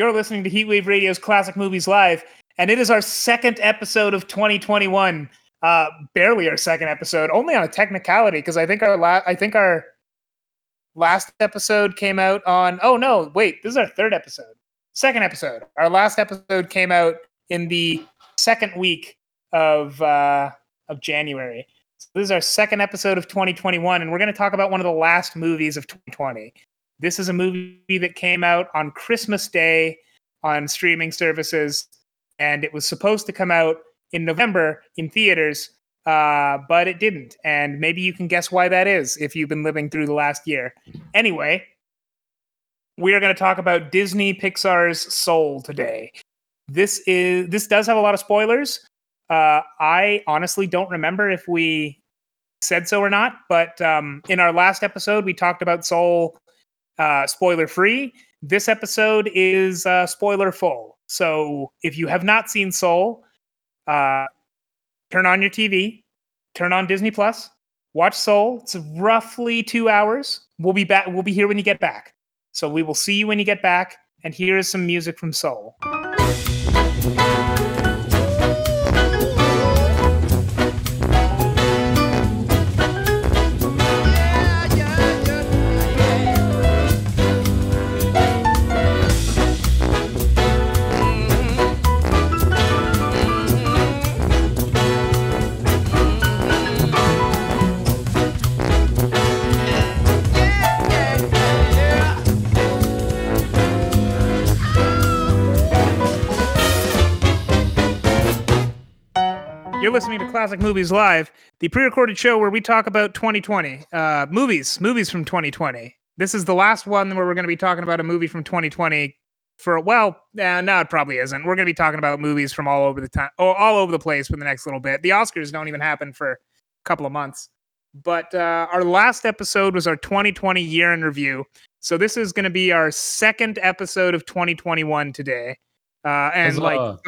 You're listening to Heatwave Radio's Classic Movies Live, and it is our second episode of 2021. Uh, barely our second episode, only on a technicality because I think our la- I think our last episode came out on. Oh no, wait, this is our third episode, second episode. Our last episode came out in the second week of uh, of January. So this is our second episode of 2021, and we're going to talk about one of the last movies of 2020. This is a movie that came out on Christmas Day on streaming services, and it was supposed to come out in November in theaters, uh, but it didn't. And maybe you can guess why that is if you've been living through the last year. Anyway, we are going to talk about Disney Pixar's Soul today. This is this does have a lot of spoilers. Uh, I honestly don't remember if we said so or not, but um, in our last episode, we talked about Soul uh, spoiler free. This episode is uh, spoiler full. So if you have not seen Soul, uh, turn on your TV, turn on Disney Plus, watch Soul. It's roughly two hours. We'll be back. We'll be here when you get back. So we will see you when you get back. And here is some music from Soul. You're listening to Classic Movies Live, the pre-recorded show where we talk about 2020 uh, movies, movies from 2020. This is the last one where we're going to be talking about a movie from 2020 for well, uh, no, it probably isn't. We're going to be talking about movies from all over the time, oh, all over the place for the next little bit. The Oscars don't even happen for a couple of months. But uh, our last episode was our 2020 year in review. So this is going to be our second episode of 2021 today. Uh, and Huzzah. like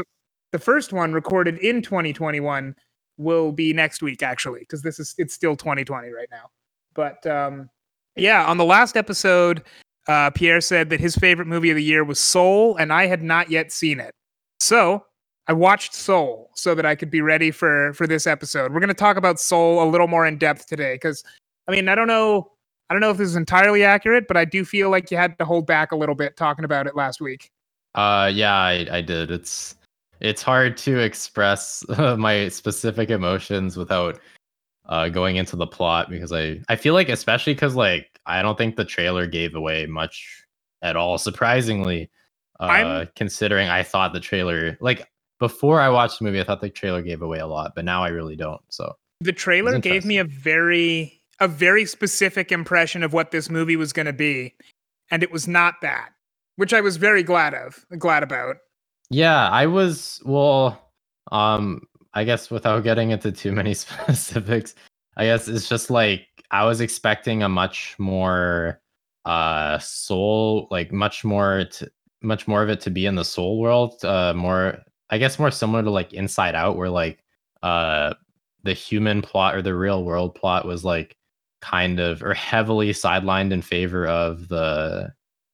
the first one recorded in 2021 will be next week actually because this is it's still 2020 right now. But um yeah on the last episode uh pierre said that his favorite movie of the year was soul and i had not yet seen it. So i watched soul so that i could be ready for for this episode. We're going to talk about soul a little more in depth today because i mean i don't know i don't know if this is entirely accurate but i do feel like you had to hold back a little bit talking about it last week. Uh, yeah, I, I did. It's it's hard to express my specific emotions without uh, going into the plot because I I feel like especially because like I don't think the trailer gave away much at all. Surprisingly, uh, considering I thought the trailer like before I watched the movie, I thought the trailer gave away a lot, but now I really don't. So the trailer gave me a very a very specific impression of what this movie was going to be and it was not that which i was very glad of glad about Yeah, I was well, um I guess without getting into too many specifics, I guess it's just like I was expecting a much more uh soul like much more to, much more of it to be in the soul world, uh more I guess more similar to like Inside Out where like uh the human plot or the real world plot was like kind of or heavily sidelined in favor of the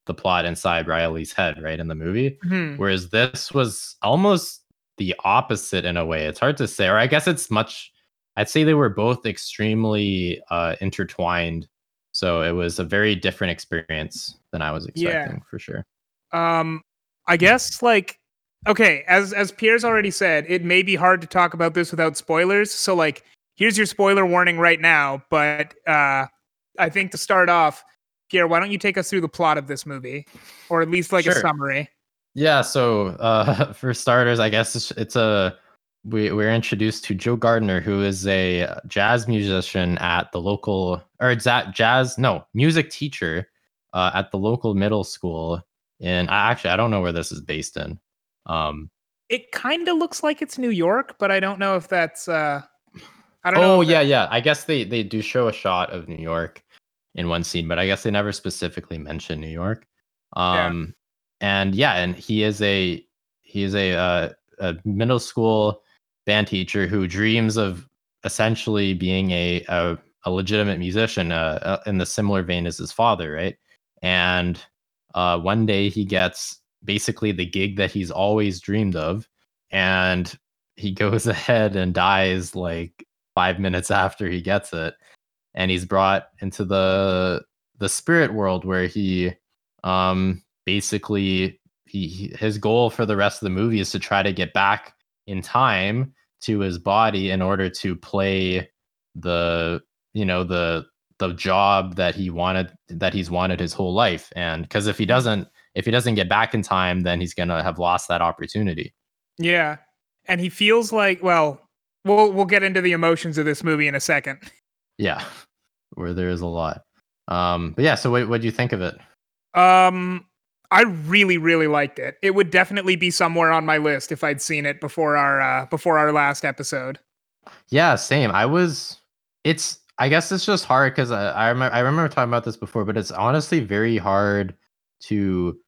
the plot inside Riley's head, right, in the movie. Hmm. Whereas this was almost the opposite in a way. It's hard to say, or I guess it's much. I'd say they were both extremely uh, intertwined, so it was a very different experience than I was Yeah. expecting for sure. um i guess like okay as as pierre's already said it may be hard to talk about this without spoilers so like here's your spoiler warning right now but uh i think to start off pierre why don't you take us through the plot of this movie or at least like a Sure. summary Yeah. So uh, for starters, I guess it's, it's a we we're introduced to Joe Gardner, who is a jazz musician at the local or jazz no music teacher uh, at the local middle school. And I actually I don't know where this is based in. Um, it kind of looks like it's new york but i don't know if that's uh i don't know oh if yeah, yeah. I guess they they do show a shot of New York in one scene, but I guess they never specifically mention New York. Yeah. Um, and yeah, and he is a he is a uh, a middle school band teacher who dreams of essentially being a a, a legitimate musician, uh, uh, in the similar vein as his father, right? And uh, one day he gets basically the gig that he's always dreamed of and he goes ahead and dies like 5 minutes after he gets it and he's brought into the the spirit world where he um basically he his goal for the rest of the movie is to try to get back in time to his body in order to play the you know the the job that he wanted that he's wanted his whole life. And because if he doesn't if he doesn't get back in time then he's gonna have lost that opportunity. Yeah. And he feels like well we'll we'll get into the emotions of this movie in a second yeah where there is a lot um but yeah so what what do you think of it um I really, really liked it. It would definitely be somewhere on my list if I'd seen it before our uh, before our last episode. Yeah, same. I was. It's. I guess it's just hard because I, I remember I remember talking about this before, but it's honestly very hard to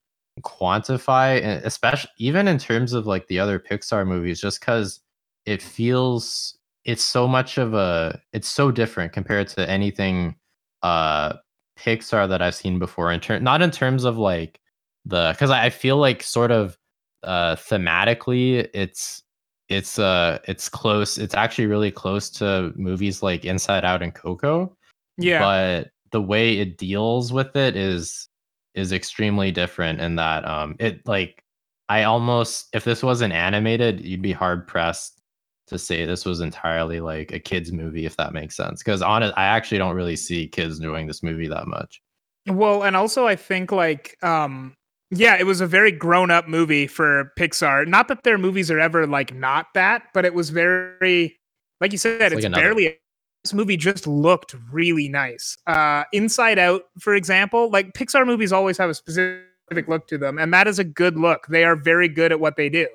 quantify, especially even in terms of like the other Pixar movies, just because it feels it's so much of a it's so different compared to anything uh Pixar that I've seen before in turn not in terms of like the because I feel like sort of uh thematically it's it's uh it's close it's actually really close to movies like Inside Out and Coco. Yeah. But the way it deals with it is is extremely different in that um it like I almost if this wasn't animated, you'd be hard pressed to say this was entirely like a kids movie if that makes sense because on it I actually don't really see kids enjoying this movie that much. Well, and also I think like um yeah, it was a very grown up movie for Pixar. Not that their movies are ever like not that, but it was very, like you said, it's, it's like barely. This movie just looked really nice. Uh, Inside Out, for example, like Pixar movies always have a specific look to them, and that is a good look. They are very good at what they do.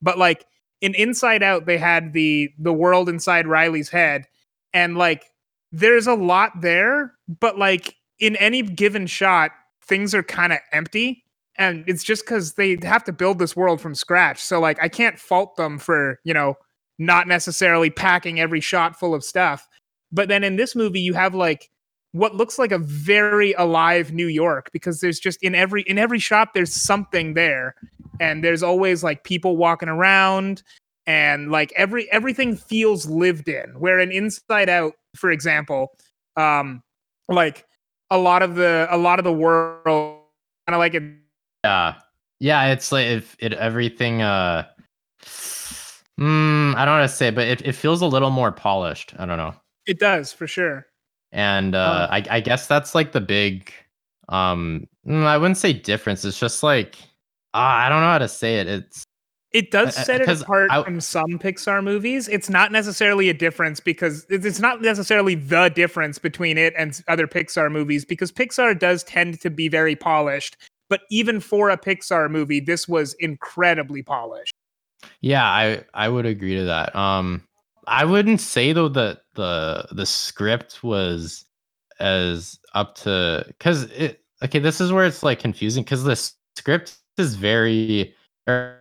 But like in Inside Out, they had the the world inside Riley's head, and like there's a lot there, but like in any given shot, things are kind of empty and it's just because they have to build this world from scratch. So like I can't fault them for you know not necessarily packing every shot full of stuff. But then in this movie, you have like what looks like a very alive New York because there's just in every in every shop there's something there, and there's always like people walking around and like every everything feels lived in. Where in Inside Out, for example, um, like a lot of the a lot of the world kind of like it yeah. Yeah, it's like if it everything uh mm, I don't want to say, but it, it feels a little more polished. I don't know. It does for sure. And uh um, I, I guess that's like the big um mm, I wouldn't say difference. It's just like uh, I don't know how to say it. It's it does set it apart I, from some Pixar movies. It's not necessarily a difference because it's not necessarily the difference between it and other Pixar movies because Pixar does tend to be very polished but even for a Pixar movie, this was incredibly polished. Yeah, I I would agree to that. Um, I wouldn't say though that the the script was as up to because it okay. This is where it's like confusing because the script is very er,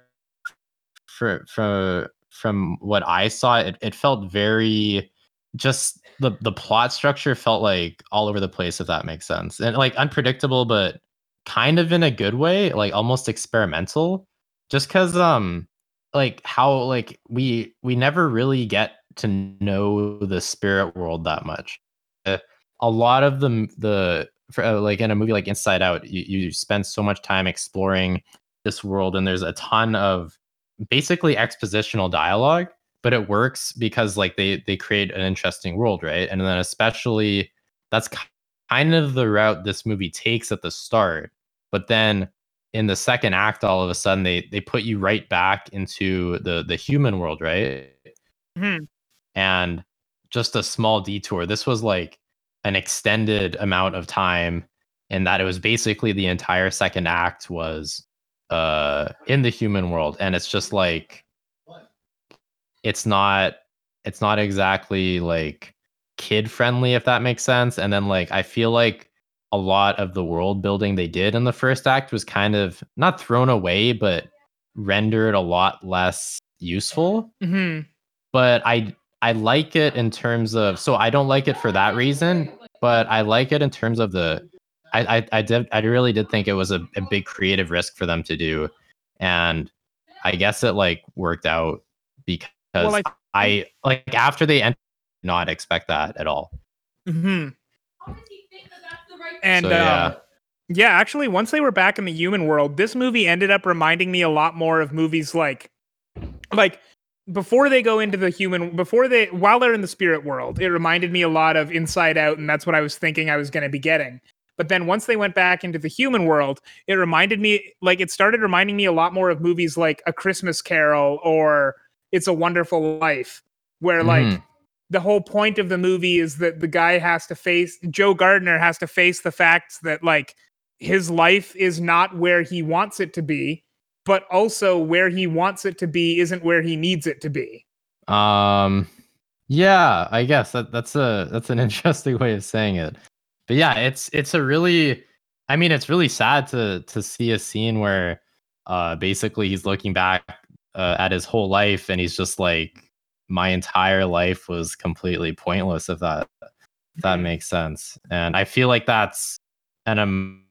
for from from what I saw, it, it felt very just the the plot structure felt like all over the place if that makes sense and like unpredictable but kind of in a good way, like almost experimental. Just cause um like how like we we never really get to know the spirit world that much. A lot of the the for, uh, like in a movie like Inside Out, you, you spend so much time exploring this world, and there's a ton of basically expositional dialogue, but it works because like they they create an interesting world, right? And then especially that's kind of the route this movie takes at the start but then in the second act all of a sudden they they put you right back into the the human world right mm-hmm. and just a small detour this was like an extended amount of time and that it was basically the entire second act was uh in the human world and it's just like it's not it's not exactly like kid friendly if that makes sense and then like i feel like a lot of the world building they did in the first act was kind of not thrown away, but rendered a lot less useful. Mm-hmm. But I I like it in terms of so I don't like it for that reason, but I like it in terms of the I, I, I did I really did think it was a, a big creative risk for them to do, and I guess it like worked out because well, I, I, like after they end not expect that at all. Mm-hmm. And so, yeah. Um, yeah, actually, once they were back in the human world, this movie ended up reminding me a lot more of movies like, like before they go into the human, before they while they're in the spirit world, it reminded me a lot of Inside Out, and that's what I was thinking I was going to be getting. But then once they went back into the human world, it reminded me, like, it started reminding me a lot more of movies like A Christmas Carol or It's a Wonderful Life, where, mm. like, the whole point of the movie is that the guy has to face, Joe Gardner has to face the facts that, like, his life is not where he wants it to be, but also where he wants it to be isn't where he needs it to be. Um, yeah, I guess that, that's a that's an interesting way of saying it but yeah, it's it's a really I mean, it's really sad to to see a scene where uh basically he's looking back uh, at his whole life and he's just like my entire life was completely pointless if that if that mm-hmm. makes sense. And I feel like that's and um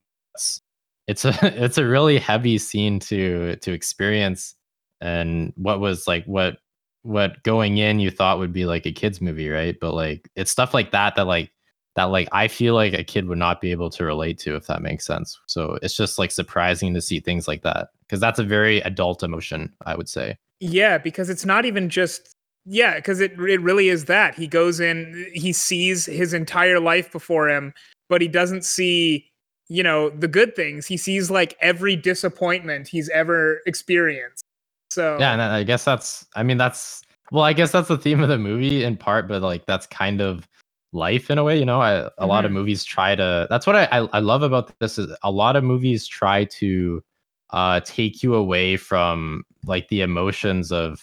it's, a it's a really heavy scene to to experience and what was like what what going in you thought would be like a kids movie, right? But like it's stuff like that that like that like I feel like a kid would not be able to relate to if that makes sense. So it's just like surprising to see things like that because that's a very adult emotion, I would say. Yeah, because it's not even just yeah, because it it really is that he goes in, he sees his entire life before him, but he doesn't see you know the good things. He sees like every disappointment he's ever experienced. So yeah, and I guess that's I mean that's well, I guess that's the theme of the movie in part, but like that's kind of life in a way you know I, a mm-hmm. lot of mm-hmm. movies try to that's what I, I, I love about this is a lot of movies try to uh take you away from like the emotions of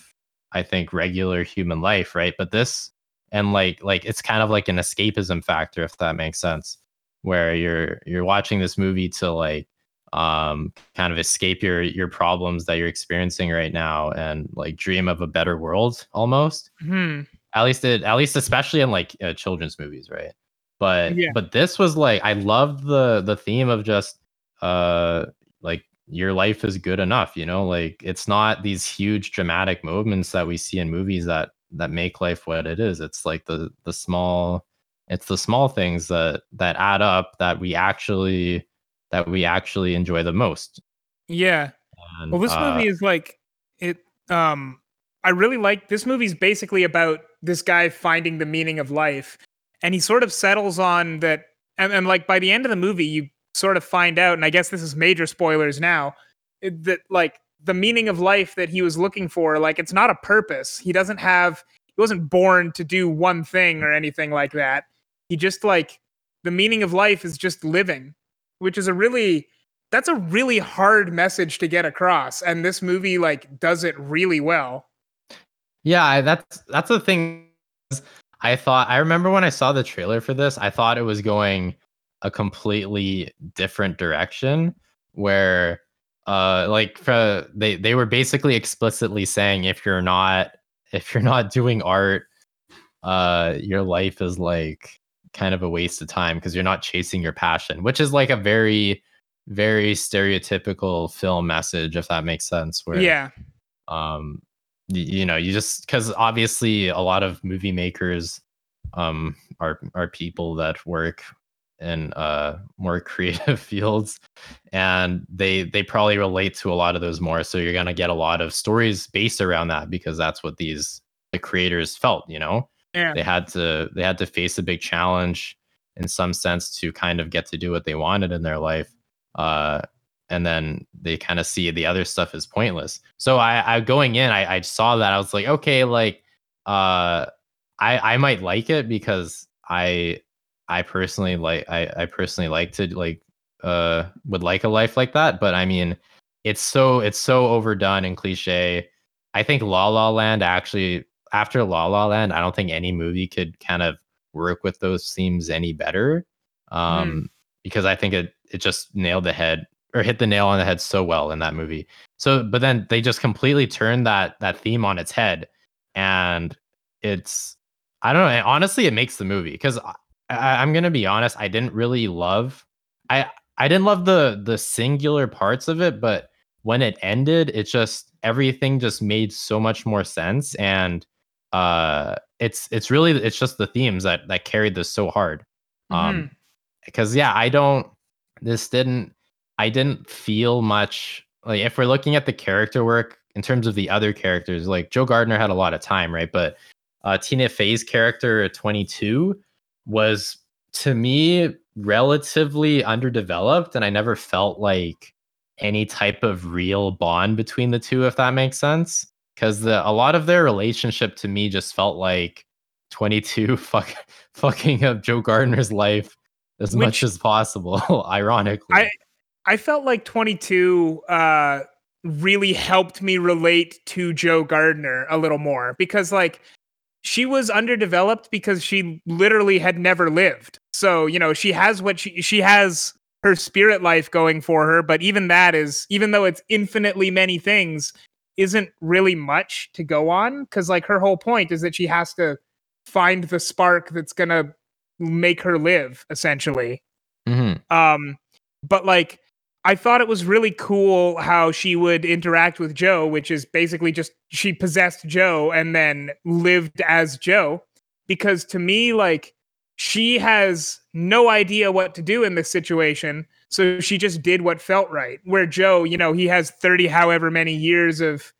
i think regular human life right but this and like like it's kind of like an escapism factor if that makes sense where you're you're watching this movie to like um kind of escape your your problems that you're experiencing right now and like dream of a better world almost. Mm-hmm. At least it at least especially in like uh, children's movies right? But yeah. but this was like i loved the the theme of just uh like your life is good enough you know? Like it's not these huge dramatic moments that we see in movies that that make life what it is. It's like the the small it's the small things that that add up that we actually that we actually enjoy the most. Yeah. And, well this uh, movie is like it um i really like this movie's basically about this guy finding the meaning of life. And he sort of settles on that and, and like by the end of the movie you sort of find out and i guess this is major spoilers now that like the meaning of life that he was looking for like it's not a purpose. He doesn't have he wasn't born to do one thing or anything like that he just like the meaning of life is just living which is a really that's a really hard message to get across and this movie like does it really well yeah, that's that's the thing. I thought I remember when I saw the trailer for this, I thought it was going a completely different direction where uh like for, they they were basically explicitly saying if you're not if you're not doing art uh your life is like kind of a waste of time because you're not chasing your passion, which is like a very very stereotypical film message if that makes sense where yeah. um you know you just because obviously a lot of movie makers um are are people that work in uh more creative fields and they they probably relate to a lot of those more so you're going to get a lot of stories based around that because that's what these the creators felt you know yeah. they had to they had to face a big challenge in some sense to kind of get to do what they wanted in their life uh and then they kind of see the other stuff is pointless. So I, I going in, I, I saw that I was like, okay, like, uh, I I might like it because I I personally like I I personally like to like uh would like a life like that. But I mean, it's so it's so overdone and cliche. I think La La Land actually after La La Land, I don't think any movie could kind of work with those themes any better. Um, mm. because I think it it just nailed the head or hit the nail on the head so well in that movie. So, but then they just completely turned that that theme on its head, and it's I don't know. Honestly, it makes the movie because I, am gonna be honest. I didn't really love I I didn't love the the singular parts of it, but when it ended, it just everything just made so much more sense and uh it's it's really it's just the themes that that carried this so hard. Um Mhm. because yeah, I don't this didn't I didn't feel much like if we're looking at the character work in terms of the other characters, like Joe Gardner had a lot of time, right? But uh Tina Fey's character at 22 was to me relatively underdeveloped and I never felt like any type of real bond between the two if that makes sense because the a lot of their relationship to me just felt like 22 fuck, fucking up Joe Gardner's life as Which- much as possible ironically I I felt like 22 uh really helped me relate to Joe Gardner a little more because like she was underdeveloped because she literally had never lived. So, you know, she has what she she has her spirit life going for her, but even that is even though it's infinitely many things isn't really much to go on cuz like her whole point is that she has to find the spark that's to make her live essentially. Mhm. Um, but like, I thought it was really cool how she would interact with Joe, which is basically just she possessed Joe and then lived as Joe. Because to me, like, she has no idea what to do in this situation. So she just did what felt right. Where Joe, you know, he has 30 however many years of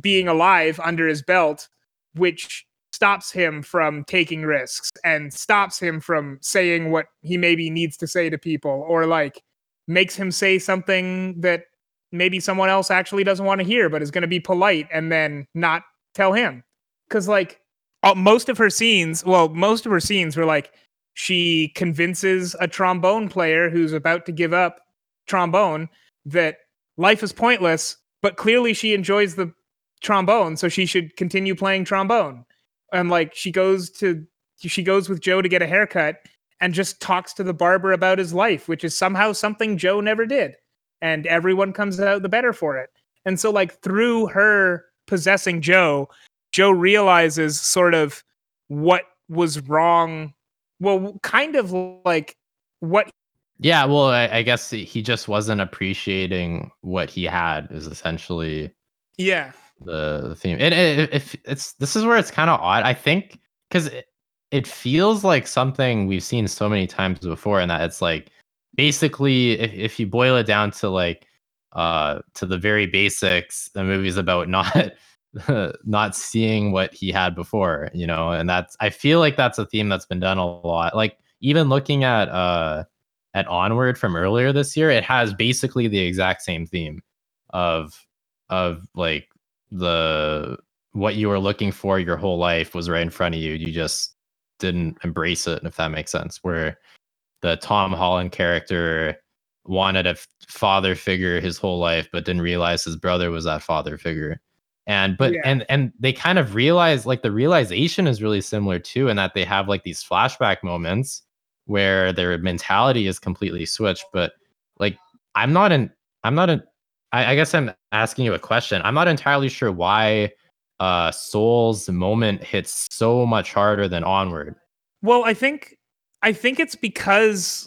being alive under his belt, which stops him from taking risks and stops him from saying what he maybe needs to say to people or like makes him say something that maybe someone else actually doesn't want to hear but is going to be polite and then not tell him cuz like uh, most of her scenes well most of her scenes were like she convinces a trombone player who's about to give up trombone that life is pointless but clearly she enjoys the trombone so she should continue playing trombone and like she goes to she goes with Joe to get a haircut and just talks to the barber about his life, which is somehow something Joe never did. And everyone comes out the better for it. And so like through her possessing Joe, Joe realizes sort of what was wrong. Well, kind of like what yeah well I, I guess he just wasn't appreciating what he had is essentially yeah. the, the theme. And it, if it's this is where it's kind of odd. I think because it, it feels like something we've seen so many times before, and that it's like basically if, if you boil it down to like uh to the very basics, the movie's about not not seeing what he had before, you know, and that's I feel like that's a theme that's been done a lot. Like even looking at uh at Onward from earlier this year, it has basically the exact same theme of of like the what you were looking for your whole life was right in front of you. You just didn't embrace it, if that makes sense. Where the Tom Holland character wanted a father figure his whole life, but didn't realize his brother was that father figure. And but Yeah. and and they kind of realize like the realization is really similar too, in that they have like these flashback moments where their mentality is completely switched. But like I'm not in I'm not in I, I guess I'm asking you a question. I'm not entirely sure why uh Soul's moment hits so much harder than Onward. Well, I think I think it's because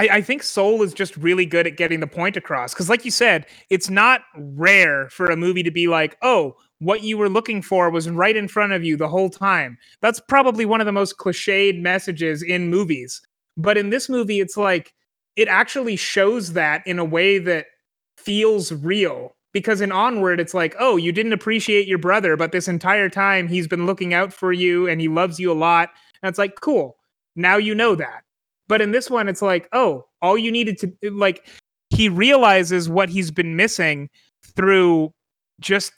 I, I think Soul is just really good at getting the point across. Because, like you said, it's not rare for a movie to be like, "Oh, what you were looking for was right in front of you the whole time." That's probably one of the most cliched messages in movies. But in this movie, it's like it actually shows that in a way that feels real. Because in Onward, it's like, oh, you didn't appreciate your brother, but this entire time he's been looking out for you and he loves you a lot. And it's like, cool. Now you know that. But in this one, it's like, oh, all you needed to like he realizes what he's been missing through just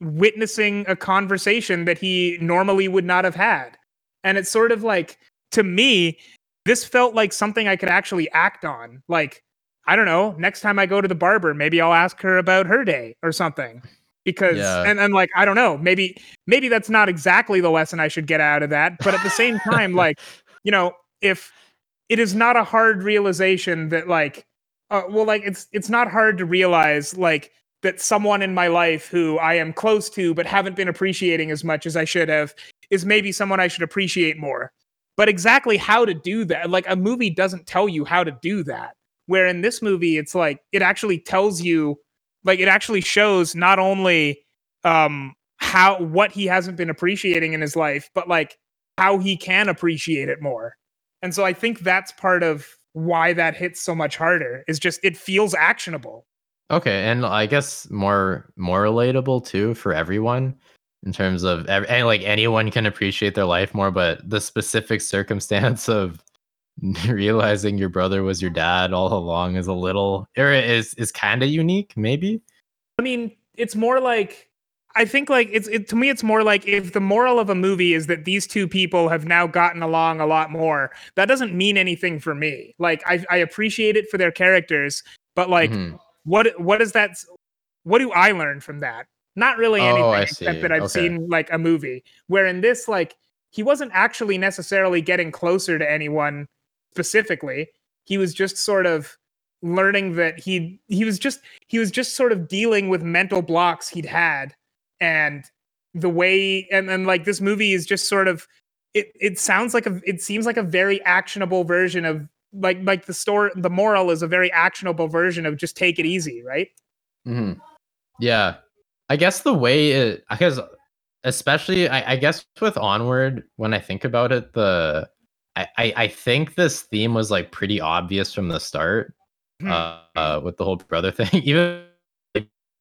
witnessing a conversation that he normally would not have had. And it's sort of like to me, this felt like something I could actually act on. Like, I don't know, next time I go to the barber, maybe I'll ask her about her day or something. Because Yeah. and, and like I don't know, maybe maybe that's not exactly the lesson I should get out of that. But at the same time, like, you know, if it is not a hard realization that like uh, well like it's it's not hard to realize like that someone in my life who I am close to but haven't been appreciating as much as I should have is maybe someone I should appreciate more. But exactly how to do that, like a movie doesn't tell you how to do that. Where in this movie, it's like it actually tells you, like it actually shows not only um how what he hasn't been appreciating in his life, but like how he can appreciate it more. And so I think that's part of why that hits so much harder is just it feels actionable. Okay, and I guess more more relatable too for everyone in terms of ev- and like anyone can appreciate their life more, but the specific circumstance of realizing your brother was your dad all along is a little or is is kind of unique, maybe. I mean, it's more like I think like it's it, to me it's more like if the moral of a movie is that these two people have now gotten along a lot more, that doesn't mean anything for me. Like I I appreciate it for their characters, but like Mhm. what what is that what do I learn from that? Not really Oh, anything I except that I've Okay. seen like a movie. Where in this like he wasn't actually necessarily getting closer to anyone specifically. He was just sort of learning that he he was just he was just sort of dealing with mental blocks he'd had and the way and then like this movie is just sort of it it sounds like a it seems like a very actionable version of like like the story the moral is a very actionable version of just take it easy right hmm Yeah, I guess the way it because especially I, I guess with onward when I think about it, the I, I I think this theme was like pretty obvious from the start. Hmm. Uh, uh, with the whole brother thing, even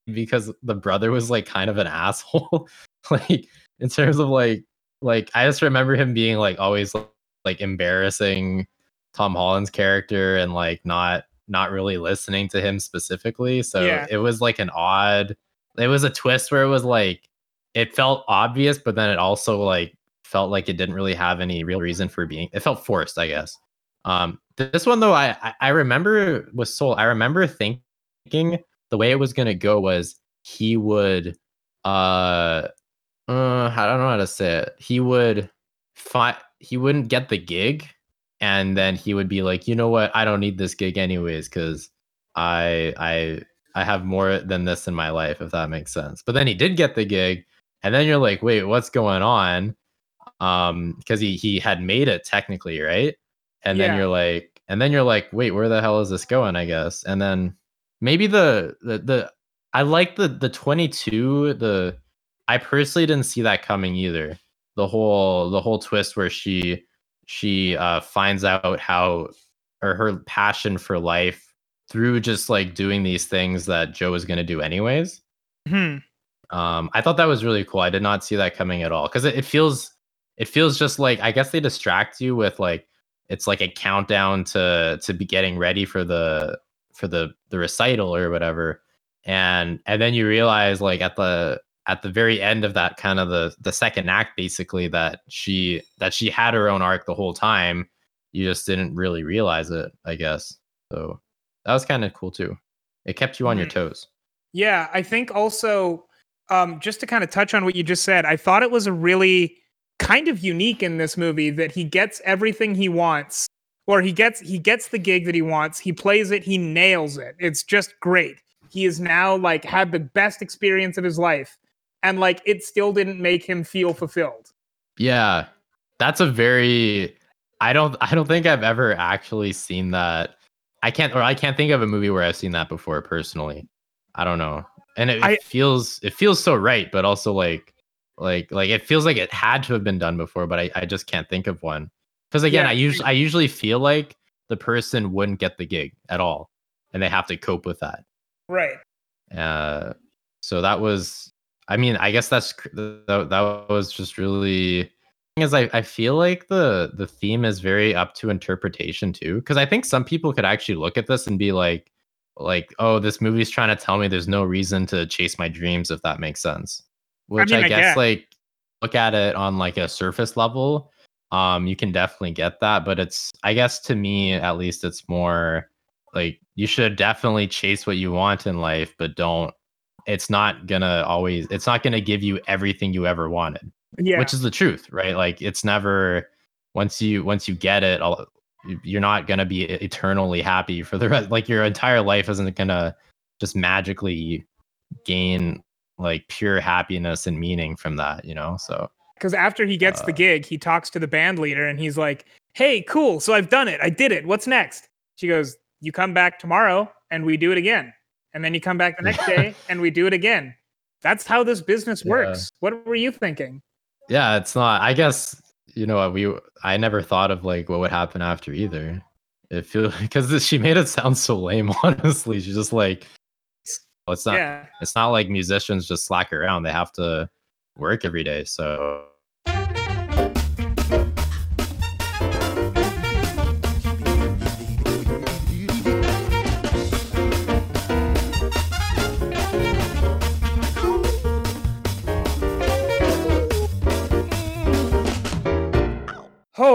because the brother was like kind of an asshole, like in terms of like like I just remember him being like always like embarrassing Tom Holland's character and like not not really listening to him specifically. So Yeah. it was like an odd it was a twist where it was like it felt obvious, but then it also like felt like it didn't really have any real reason for being it felt forced, I guess. Um this one though, I I- remember was Soul, I remember thinking the way it was gonna go was he would uh uh I don't know how to say it. He would fight he wouldn't get the gig and then he would be like, you know what, I don't need this gig anyways, because I I I have more than this in my life, if that makes sense. But then he did get the gig, and then you're like, wait, what's going on? Um, because he he had made it technically, right? And then you're like, and then you're like, wait, where the hell is this going? I guess. And then maybe the the the I like the the 22, the I personally didn't see that coming either. The whole the whole twist where she she uh finds out how or her passion for life through just like doing these things that Joe was going to do anyways. Hmm. Um, I thought that was really cool. I did not see that coming at all because it, it feels it feels just like I guess they distract you with like it's like a countdown to to be getting ready for the for the the recital or whatever, and and then you realize like at the at the very end of that kind of the the second act basically that she that she had her own arc the whole time. You just didn't really realize it, I guess. So that was kind of cool too. It kept you on your Mhm. toes. Yeah, I think also um, just to kind of touch on what you just said, I thought it was a really kind of unique in this movie that he gets everything he wants, or he gets he gets the gig that he wants, he plays it, he nails it. It's just great. He is now like had the best experience of his life, and like it still didn't make him feel fulfilled. Yeah. That's a very I don't I don't think I've ever actually seen that. I can't or I can't think of a movie where I've seen that before personally. I don't know. And it, I- it feels it feels so right, but also like like like it feels like it had to have been done before, but I, I just can't think of one. Because again, Yeah, I usually I usually feel like the person wouldn't get the gig at all. And they have to cope with that. Right. Uh, so that was, I mean, I guess that's that, that was just really. Is I, I feel like the the theme is very up to interpretation too, because I think some people could actually look at this and be like, like, oh, this movie's trying to tell me there's no reason to chase my dreams, if that makes sense. Which I, mean, I guess guess. like look at it on like a surface level, um, you can definitely get that, but it's I guess to me at least it's more like you should definitely chase what you want in life, but don't. It's not gonna always. It's not gonna give you everything you ever wanted, Yeah. which is the truth, right? Like it's never once you once you get it, all, you're not gonna be eternally happy for the rest. Like your entire life isn't gonna just magically gain like pure happiness and meaning from that, you know. So because after he gets the Uh, gig, he talks to the band leader and he's like, "Hey, cool. So I've done it. I did it. What's next?" She goes, you come back tomorrow and we do it again. And then you come back the next day and we do it again. That's how this business works. Yeah. What were you thinking? Yeah, it's not. I guess you know we. I never thought of like what would happen after either. It feels because she made it sound so lame. Honestly, she's just like, it's not. Yeah. It's not like musicians just slack around. They have to work every day. So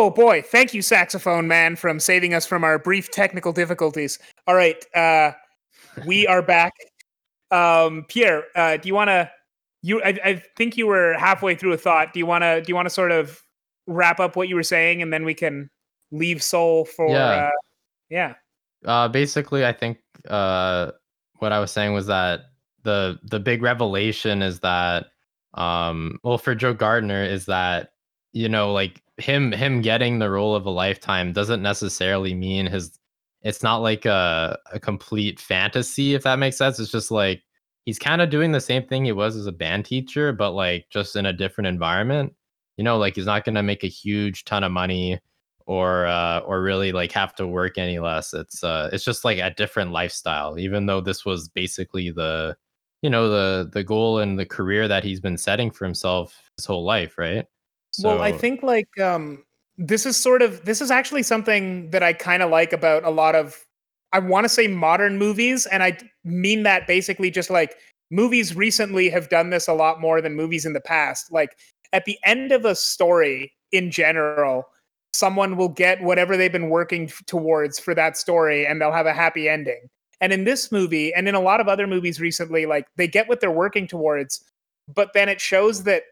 Oh boy, thank you, saxophone man, from saving us from our brief technical difficulties. All right, uh, we are back. Um, Pierre, uh, do you want to? You, I, I, think you were halfway through a thought. Do you want to? Do you want to sort of wrap up what you were saying, and then we can leave Soul for? Yeah. Uh, yeah. Uh, basically, I think uh, what I was saying was that the the big revelation is that, um, well, for Joe Gardner is that you know like him him getting the role of a lifetime doesn't necessarily mean his it's not like a, a complete fantasy if that makes sense. It's just like he's kind of doing the same thing he was as a band teacher but like just in a different environment. You know like he's not going to make a huge ton of money or uh or really like have to work any less. It's uh it's just like a different lifestyle even though this was basically the you know the the goal and the career that he's been setting for himself his whole life right so, well, I think like um, this is sort of this is actually something that I kind of like about a lot of I want to say modern movies, and I mean that basically just like movies recently have done this a lot more than movies in the past. Like at the end of a story in general, someone will get whatever they've been working towards for that story and they'll have a happy ending. And in this movie and in a lot of other movies recently, like they get what they're working towards, but then it shows that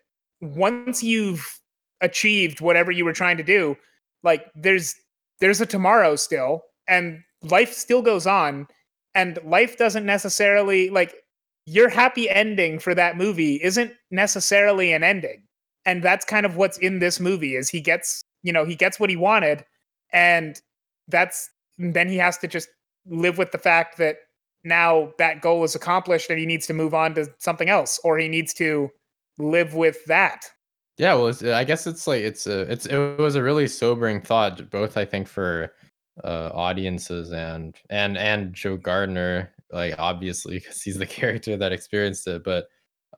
once you've achieved whatever you were trying to do like there's there's a tomorrow still and life still goes on and life doesn't necessarily like your happy ending for that movie isn't necessarily an ending. And that's kind of what's in this movie is he gets you know he gets what he wanted and that's then he has to just live with the fact that now that goal is accomplished and he needs to move on to something else or he needs to live with that yeah, well, I guess it's like it's a it's it was a really sobering thought, both I think for uh, audiences and and and Joe Gardner, like obviously because he's the character that experienced it, but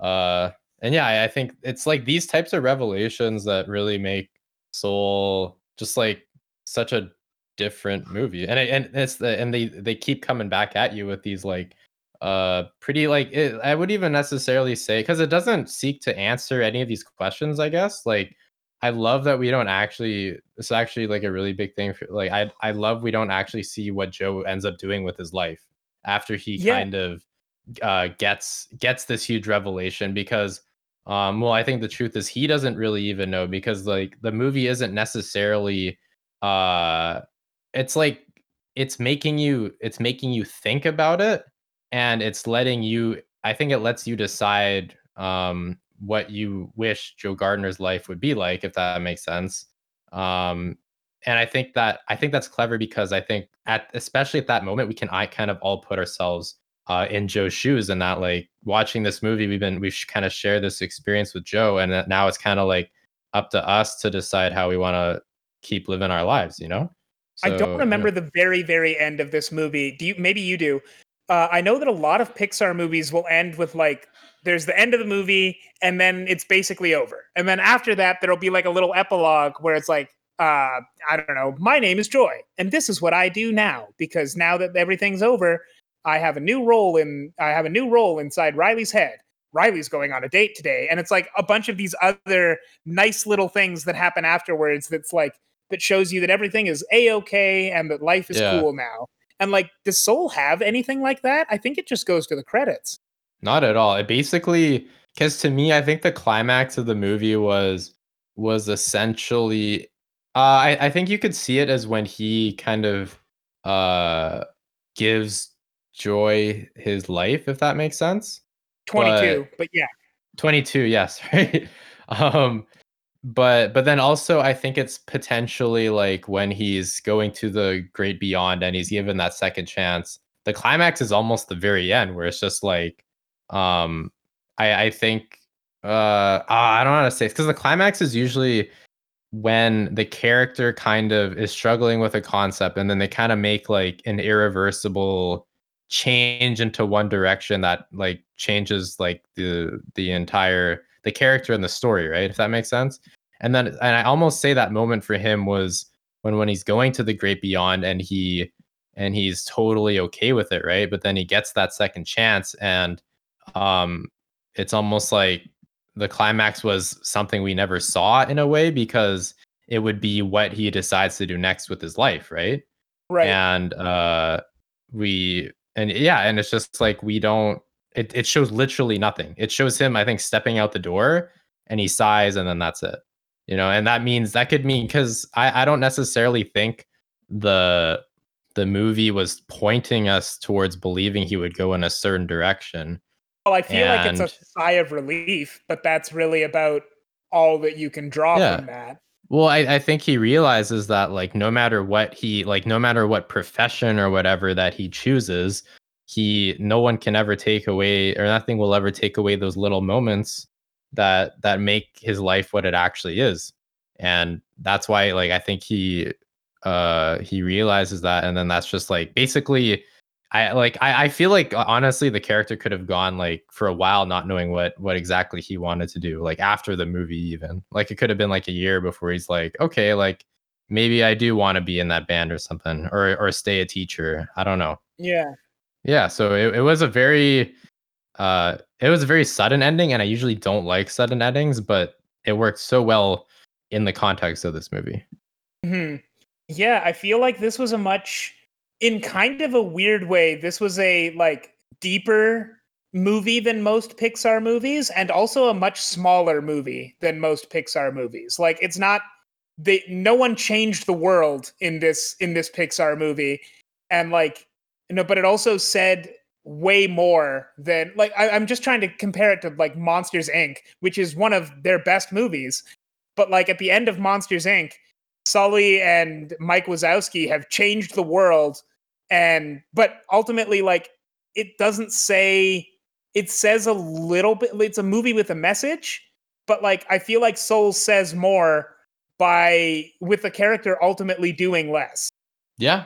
uh, and yeah, I, think it's like these types of revelations that really make Soul just like such a different movie, and and it's the and they they keep coming back at you with these like uh pretty like it, i would even necessarily say because it doesn't seek to answer any of these questions i guess like i love that we don't actually it's actually like a really big thing for like i i love we don't actually see what joe ends up doing with his life after he yeah. kind of uh gets gets this huge revelation because um well i think the truth is he doesn't really even know because like the movie isn't necessarily uh it's like it's making you it's making you think about it and it's letting you i think it lets you decide um, what you wish joe gardner's life would be like if that makes sense um, and i think that i think that's clever because i think at especially at that moment we can i kind of all put ourselves uh, in joe's shoes and that like watching this movie we've been we've kind of shared this experience with joe and now it's kind of like up to us to decide how we want to keep living our lives you know so, I don't remember yeah. the very, very end of this movie. Do you? Maybe you do uh, I know that a lot of Pixar movies will end with like there's the end of the movie and then it's basically over. And then after that, there'll be like a little epilogue where it's like, uh, I don't know, my name is Joy and this is what I do now because now that everything's over, I have a new role in I have a new role inside Riley's head. Riley's going on a date today. And it's like a bunch of these other nice little things that happen afterwards that's like that shows you that everything is a okay and that life is yeah. cool now. And like, does Soul have anything like that? I think it just goes to the credits. Not at all. It basically, because to me, I think the climax of the movie was was essentially. Uh, I, I think you could see it as when he kind of uh, gives Joy his life, if that makes sense. 22, but, but yeah. 22, yes, right. um, but but then also I think it's potentially like when he's going to the great beyond and he's given that second chance. The climax is almost the very end where it's just like um I I think uh I don't know how to say because the climax is usually when the character kind of is struggling with a concept and then they kind of make like an irreversible change into one direction that like changes like the the entire the character and the story right if that makes sense and then and i almost say that moment for him was when when he's going to the great beyond and he and he's totally okay with it right but then he gets that second chance and um it's almost like the climax was something we never saw in a way because it would be what he decides to do next with his life, right? Right. And uh we and yeah, and it's just like we don't it, it shows literally nothing. It shows him, I think, stepping out the door and he sighs and then that's it. You know, and that means that could mean because I, I don't necessarily think the the movie was pointing us towards believing he would go in a certain direction well, I feel like it's a sigh of relief, but that's really about all that you can draw yeah. from that. Well, I, I think he realizes that like no matter what he like no matter what profession or whatever that he chooses, he no one can ever take away or nothing will ever take away those little moments that that make his life what it actually is. And that's why like I think he uh he realizes that and then that's just like basically I like I, I feel like honestly the character could have gone like for a while not knowing what what exactly he wanted to do like after the movie even. Like it could have been like a year before he's like okay like maybe I do want to be in that band or something or or stay a teacher. I don't know. Yeah. Yeah so it, it was a very uh it was a very sudden ending and I usually don't like sudden endings but it worked so well in the context of this movie. Hmm yeah I feel like this was a much in kind of a weird way, this was a like deeper movie than most Pixar movies and also a much smaller movie than most Pixar movies. Like it's not they no one changed the world in this in this Pixar movie. And like know but it also said way more than like I, I'm just trying to compare it to like Monsters Inc., which is one of their best movies. But like at the end of Monsters Inc., Sully and Mike Wazowski have changed the world and but ultimately like it doesn't say it says a little bit it's a movie with a message but like I feel like Soul says more by with the character ultimately doing less. Yeah.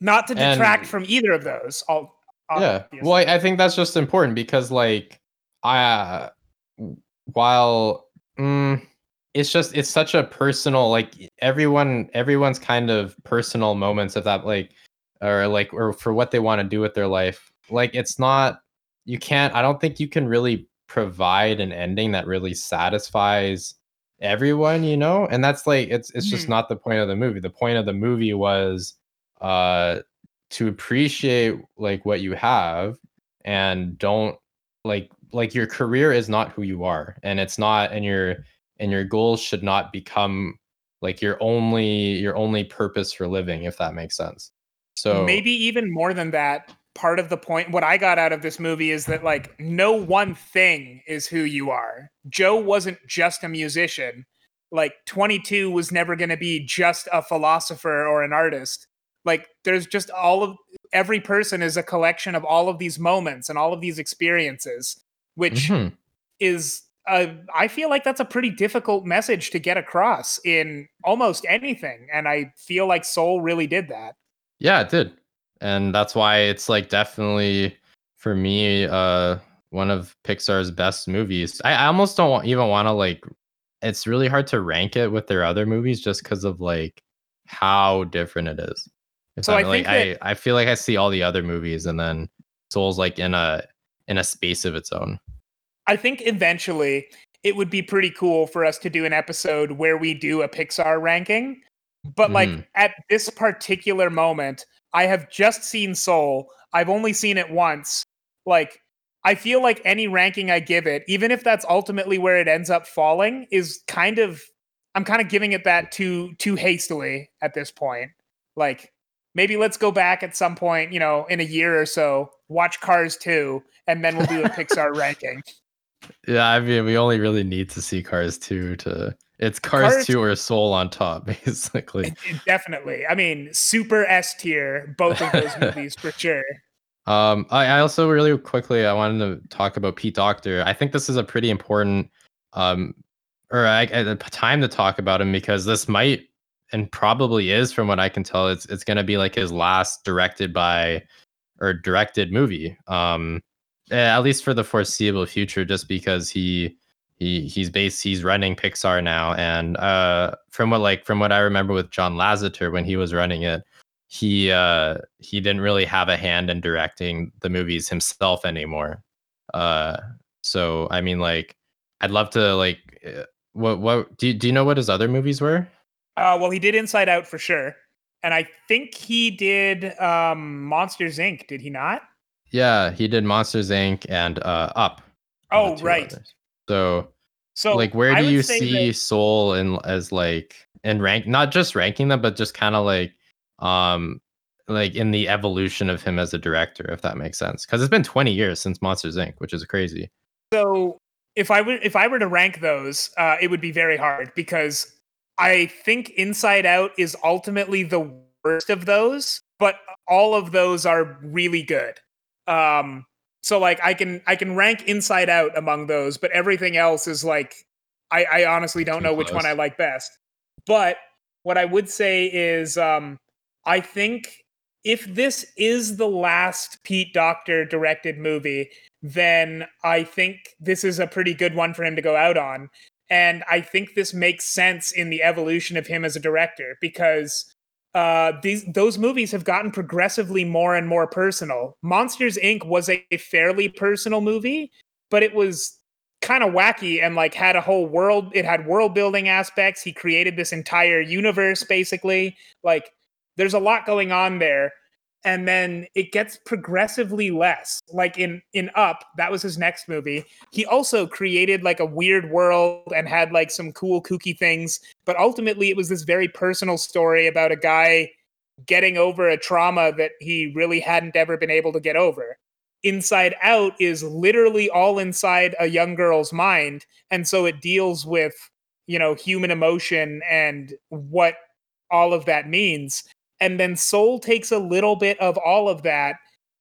Not to detract and, from either of those. I'll, yeah. Well, I, think that's just important because like I uh, while mm, it's just it's such a personal like everyone everyone's kind of personal moments of that like or like or for what they want to do with their life like it's not you can't i don't think you can really provide an ending that really satisfies everyone you know and that's like it's it's just mm-hmm. not the point of the movie the point of the movie was uh to appreciate like what you have and don't like like your career is not who you are and it's not and your and your goals should not become like your only your only purpose for living if that makes sense. So maybe even more than that part of the point what i got out of this movie is that like no one thing is who you are. Joe wasn't just a musician. Like 22 was never going to be just a philosopher or an artist like there's just all of every person is a collection of all of these moments and all of these experiences which mm-hmm. is uh, I feel like that's a pretty difficult message to get across in almost anything and i feel like soul really did that yeah, it did. And that's why it's like definitely for me uh one of Pixar's best movies. I, I almost don't even want to like it's really hard to rank it with their other movies just because of like how different it is. So I, like, that, I I feel like I see all the other movies and then Soul's like in a in a space of its own. I think eventually it would be pretty cool for us to do an episode where we do a Pixar ranking but like mm. at this particular moment, I have just seen Soul. I've only seen it once. Like I feel like any ranking I give it, even if that's ultimately where it ends up falling, is kind of I'm kind of giving it that too too hastily at this point. Like maybe let's go back at some point, you know, in a year or so, watch Cars 2, and then we'll do a Pixar ranking. Yeah, I mean, we only really need to see Cars 2 to It's Cars, Cars- 2 or Soul on top, basically. It- it definitely. I mean, super S tier, both of those movies for sure. Um, I, I also really quickly I wanted to talk about Pete Docter. I think this is a pretty important um or I, a time to talk about him because this might and probably is from what I can tell it's it's gonna be like his last directed by or directed movie. Um eh, at least for the foreseeable future, just because he he he's based he's running Pixar now and uh from what like from what I remember with John Lasseter when he was running it he uh he didn't really have a hand in directing the movies himself anymore uh so i mean like i'd love to like uh, what what do you, do you know what his other movies were Uh, well, he did Inside Out for sure, and I think he did um, Monsters Inc. Did he not? yeah he did monsters inc and uh up Oh, right. others. so So, like where I do you see that- soul in as like in rank not just ranking them but just kind of like um like in the evolution of him as a director if that makes sense because it's been 20 years since monsters inc which is crazy So if I were if I were to rank those, uh, it would be very hard because I think Inside Out is ultimately the worst of those, but all of those are really good. Um, so like I can I can rank Inside Out among those, but everything else is like I, I honestly don't Too know which one. I like best. But what I would say is um, I think if this is the last Pete Docter directed movie, then I think this is a pretty good one for him to go out on. And I think this makes sense in the evolution of him as a director because uh, these those movies have gotten progressively more and more personal. Monsters Inc. was a fairly personal movie, but it was kind of wacky and like had a whole world. It had world building aspects. He created this entire universe basically. Like there's a lot going on there and then it gets progressively less. Like in in up that was his next movie. He also created like a weird world and had like some cool kooky things but ultimately it was this very personal story about a guy getting over a trauma that he really hadn't ever been able to get over. Inside out is literally all inside a young girl's mind and so it deals with you know human emotion and what all of that means and then soul takes a little bit of all of that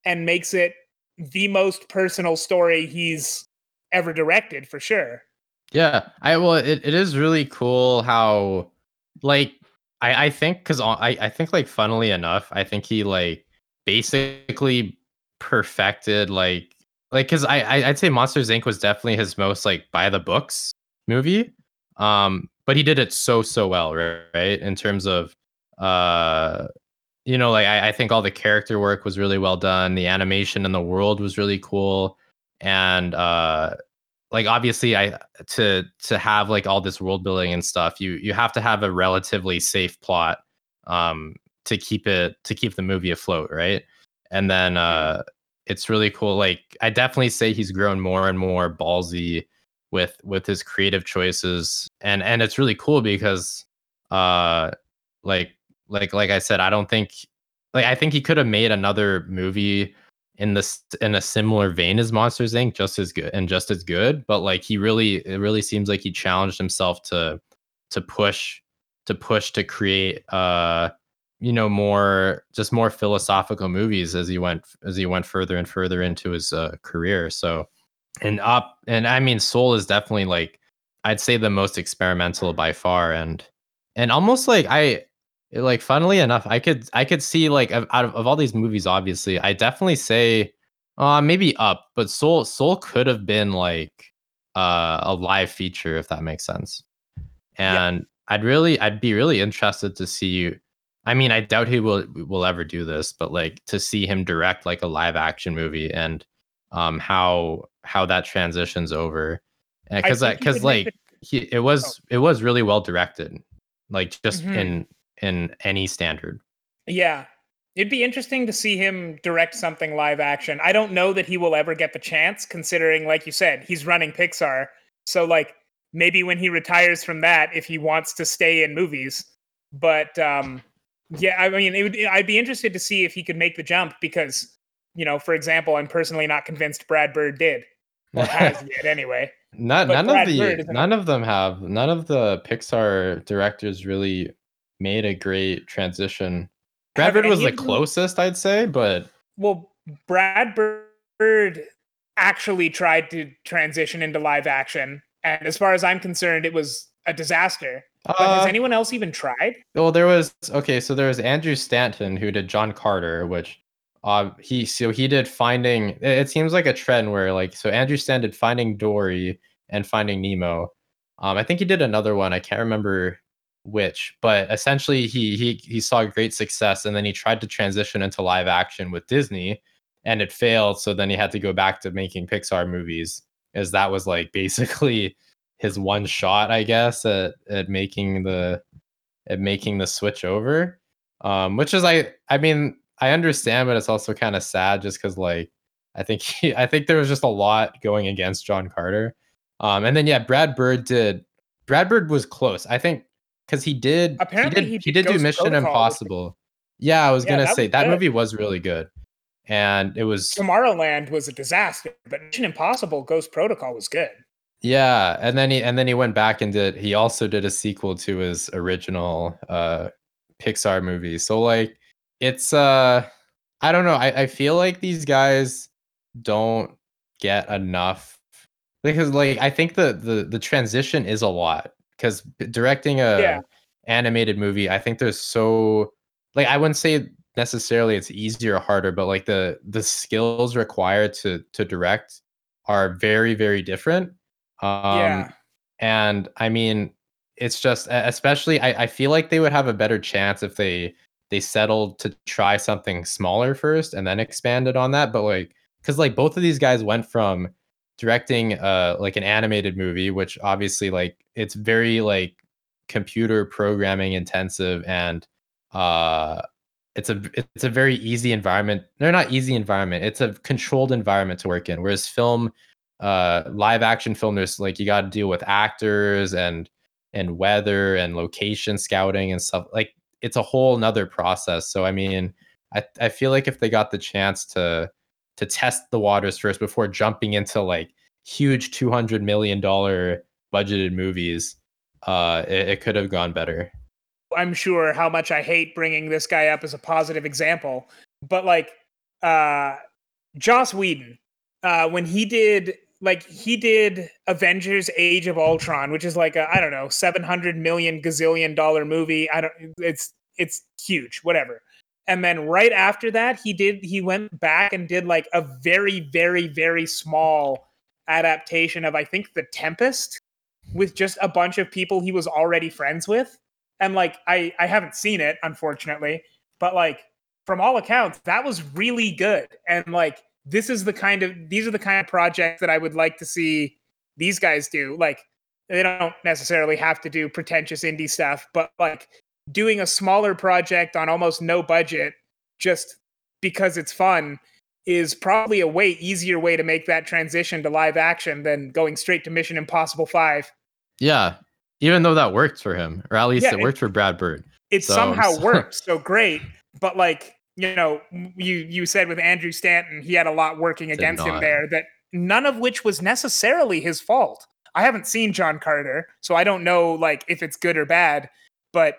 and makes it the most personal story he's ever directed for sure Yeah, I well, it, it is really cool how, like, I I think because I I think like funnily enough, I think he like basically perfected like like because I, I I'd say Monsters Inc was definitely his most like by the books movie, um, but he did it so so well, right? right? In terms of uh you know like I, I think all the character work was really well done. The animation in the world was really cool. And uh like obviously i to to have like all this world building and stuff you you have to have a relatively safe plot um to keep it to keep the movie afloat right? And then uh it's really cool. Like i definitely say he's grown more and more ballsy with with his creative choices. And and it's really cool because uh like like like i said i don't think like i think he could have made another movie in this in a similar vein as monsters inc. just as good and just as good but like he really it really seems like he challenged himself to to push to push to create uh you know more just more philosophical movies as he went as he went further and further into his uh, career so and up and i mean soul is definitely like i'd say the most experimental by far and and almost like i like funnily enough i could i could see like of- out of, of all these movies obviously i definitely say uh maybe up but soul soul could have been like uh a live feature if that makes sense. And i'd really i'd be really interested to see you i mean i doubt he will will ever do this but like to see him direct like a live action movie and um how how that transitions over. Because because like the- he it was it was really well directed like just Mhm. in in any standard Yeah. It'd be interesting to see him direct something live action. I don't know that he will ever get the chance, considering, like you said, he's running Pixar. So, like, maybe when he retires from that, if he wants to stay in movies. But um, yeah, I mean, it would, I'd be interested to see if he could make the jump because, you know, for example, I'm personally not convinced Brad Bird did. or has yet anyway. Not, But none Brad of the none of them have none of the Pixar directors really made a great transition. Brad Have Bird was the closest, I'd say, but Well, Brad Bird actually tried to transition into live action, and as far as I'm concerned, it was a disaster. But has uh, anyone else even tried? well, there was okay. So there was Andrew Stanton who did John Carter, which uh he so he did Finding. It, it seems like a trend where like so Andrew Stanton did Finding Dory and Finding Nemo. Um, I think he did another one. I can't remember which, but essentially he he he saw great success, and then he tried to transition into live action with Disney, and it failed. So then he had to go back to making Pixar movies, as that was like basically his one shot, I guess, at at making the at making the switch over. Um, which is I I mean I understand, but it's also kind of sad just because like I think he, I think there was just a lot going against John Carter. Um, and then yeah, Brad Bird did. Brad Bird was close. I think because he did. Apparently he he did. He did did do Mission Protocol, Impossible. Yeah, I was Yeah, gonna that say was that good. movie was really good, and it was Tomorrowland was a disaster, but Mission Impossible Ghost Protocol was good. Yeah, and then he and then he went back and did he also did a sequel to his original uh Pixar movie. So like it's uh I don't know. I, I feel like these guys don't get enough because like I think the the the transition is a lot because directing a Yeah. animated movie, I think there's so like I wouldn't say necessarily it's easier or harder, but like the the skills required to to direct are very very different. Um, Yeah. and I mean, it's just especially I, I feel like they would have a better chance if they they settled to try something smaller first and then expanded on that. But like, because like both of these guys went from directing uh like an animated movie, which obviously like it's very like computer programming intensive and uh it's a it's a very easy environment. They're not easy environment. It's a controlled environment to work in. Whereas film, uh, live action film, there's like you got to deal with actors and and weather and location scouting and stuff. Like it's a whole nother process. So I mean, I I feel like if they got the chance to to test the waters first before jumping into like huge two hundred million dollar budgeted movies, uh, it, it could have gone better. I'm sure how much I hate bringing this guy up as a positive example, but like uh Joss Whedon, uh when he did like he did Avengers Age of Ultron, which is like a I don't know, 700 million gazillion dollar movie. I don't it's it's huge, whatever. And then right after that, he did he went back and did like a very very very small adaptation of I think The Tempest with just a bunch of people he was already friends with and like I I haven't seen it unfortunately, but like from all accounts that was really good. And like this is the kind of these are the kind of projects that I would like to see these guys do. Like they don't necessarily have to do pretentious indie stuff, but like doing a smaller project on almost no budget just because it's fun is probably a way easier way to make that transition to live action than going straight to Mission Impossible 5. Yeah, even though that worked for him, or at least Yeah, it it- worked for Brad Bird. it So- somehow so- worked so great but like you know you you said with andrew stanton he had a lot working Did against him there that none of which was necessarily his fault i haven't seen john carter so i don't know like if it's good or bad but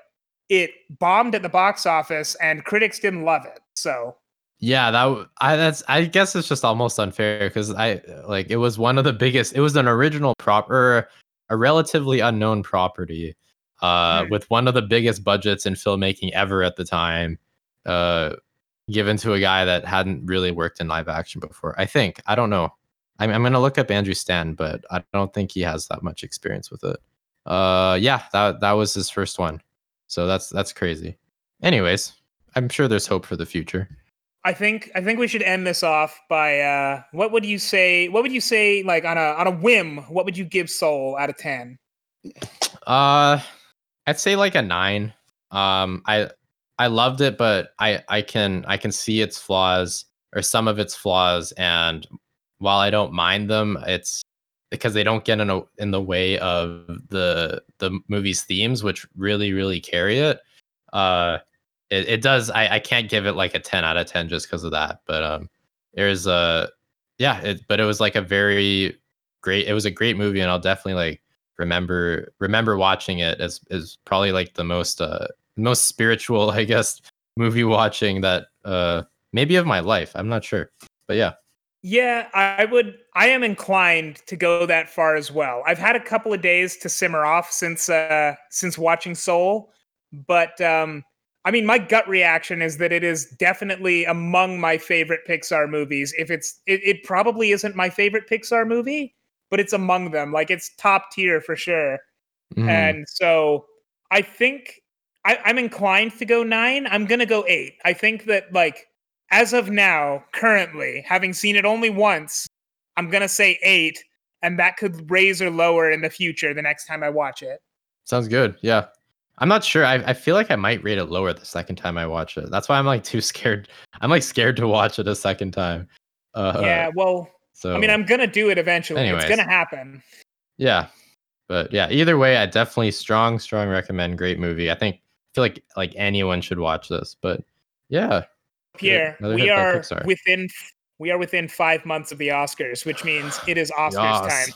it bombed at the box office and critics didn't love it so Yeah, that I that's I guess it's just almost unfair because I like it was one of the biggest. It was an original prop or a relatively unknown property, uh, Hmm. with one of the biggest budgets in filmmaking ever at the time, uh, given to a guy that hadn't really worked in live action before. I think I don't know. I'm I'm gonna look up Andrew Stanton, but I don't think he has that much experience with it. Uh, yeah, that that was his first one, so that's that's crazy. Anyways, I'm sure there's hope for the future. i think i think we should end this off by uh what would you say what would you say like on a on a whim what would you give soul out of 10 Uh, I'd say like a nine. Um, I I loved it, but I I can I can see its flaws or some of its flaws, and while I don't mind them, it's because they don't get in a, in the way of the the movie's themes, which really really carry it. Uh, it, it does. I I can't give it like a ten out of ten just because of that. But um, there's a yeah, it, but it was like a very great. It was a great movie, and I'll definitely like remember remember watching it as is probably like the most uh most spiritual, I guess, movie watching that uh maybe of my life. I'm not sure, but yeah. Yeah, I would. I am inclined to go that far as well. I've had a couple of days to simmer off since uh since watching Soul, but um I mean, my gut reaction is that it is definitely among my favorite Pixar movies. If it's, it, it probably isn't my favorite Pixar movie, but it's among them. Like it's top tier for sure. Mm. And so I think I, I'm inclined to go nine. I'm gonna go eight. I think that like as of now, currently, having seen it only once, I'm gonna say eight, and that could raise or lower in the future the next time I watch it. Sounds good. Yeah. I'm not sure. I, I feel like I might rate it lower the second time I watch it. That's why I'm like too scared. I'm like scared to watch it a second time. Uh, yeah, well, so I mean, I'm gonna do it eventually. Anyways, it's gonna happen. Yeah, but yeah, either way, I definitely strong, strong recommend. Great movie. I think I feel like like anyone should watch this. But yeah, Pierre, we are within we are within five months of the Oscars, which means it is Oscars yes. time.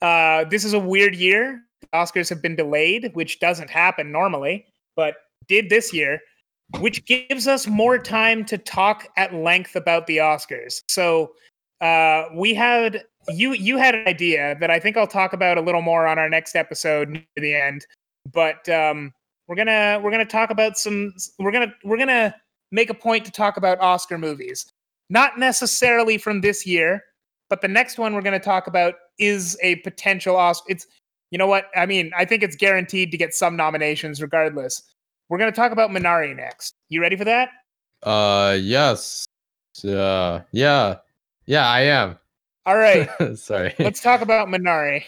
Uh, this is a weird year Oscars have been delayed, which doesn't happen normally, but did this year, which gives us more time to talk at length about the Oscars. So uh, we had you you had an idea that I think I'll talk about a little more on our next episode near the end. But um, we're gonna we're gonna talk about some we're gonna we're gonna make a point to talk about Oscar movies, not necessarily from this year, but the next one we're gonna talk about is a potential Oscar. It's you know what? I mean, I think it's guaranteed to get some nominations regardless. We're going to talk about Minari next. You ready for that? Uh, yes. Uh, yeah. Yeah, I am. All right. Sorry. Let's talk about Minari.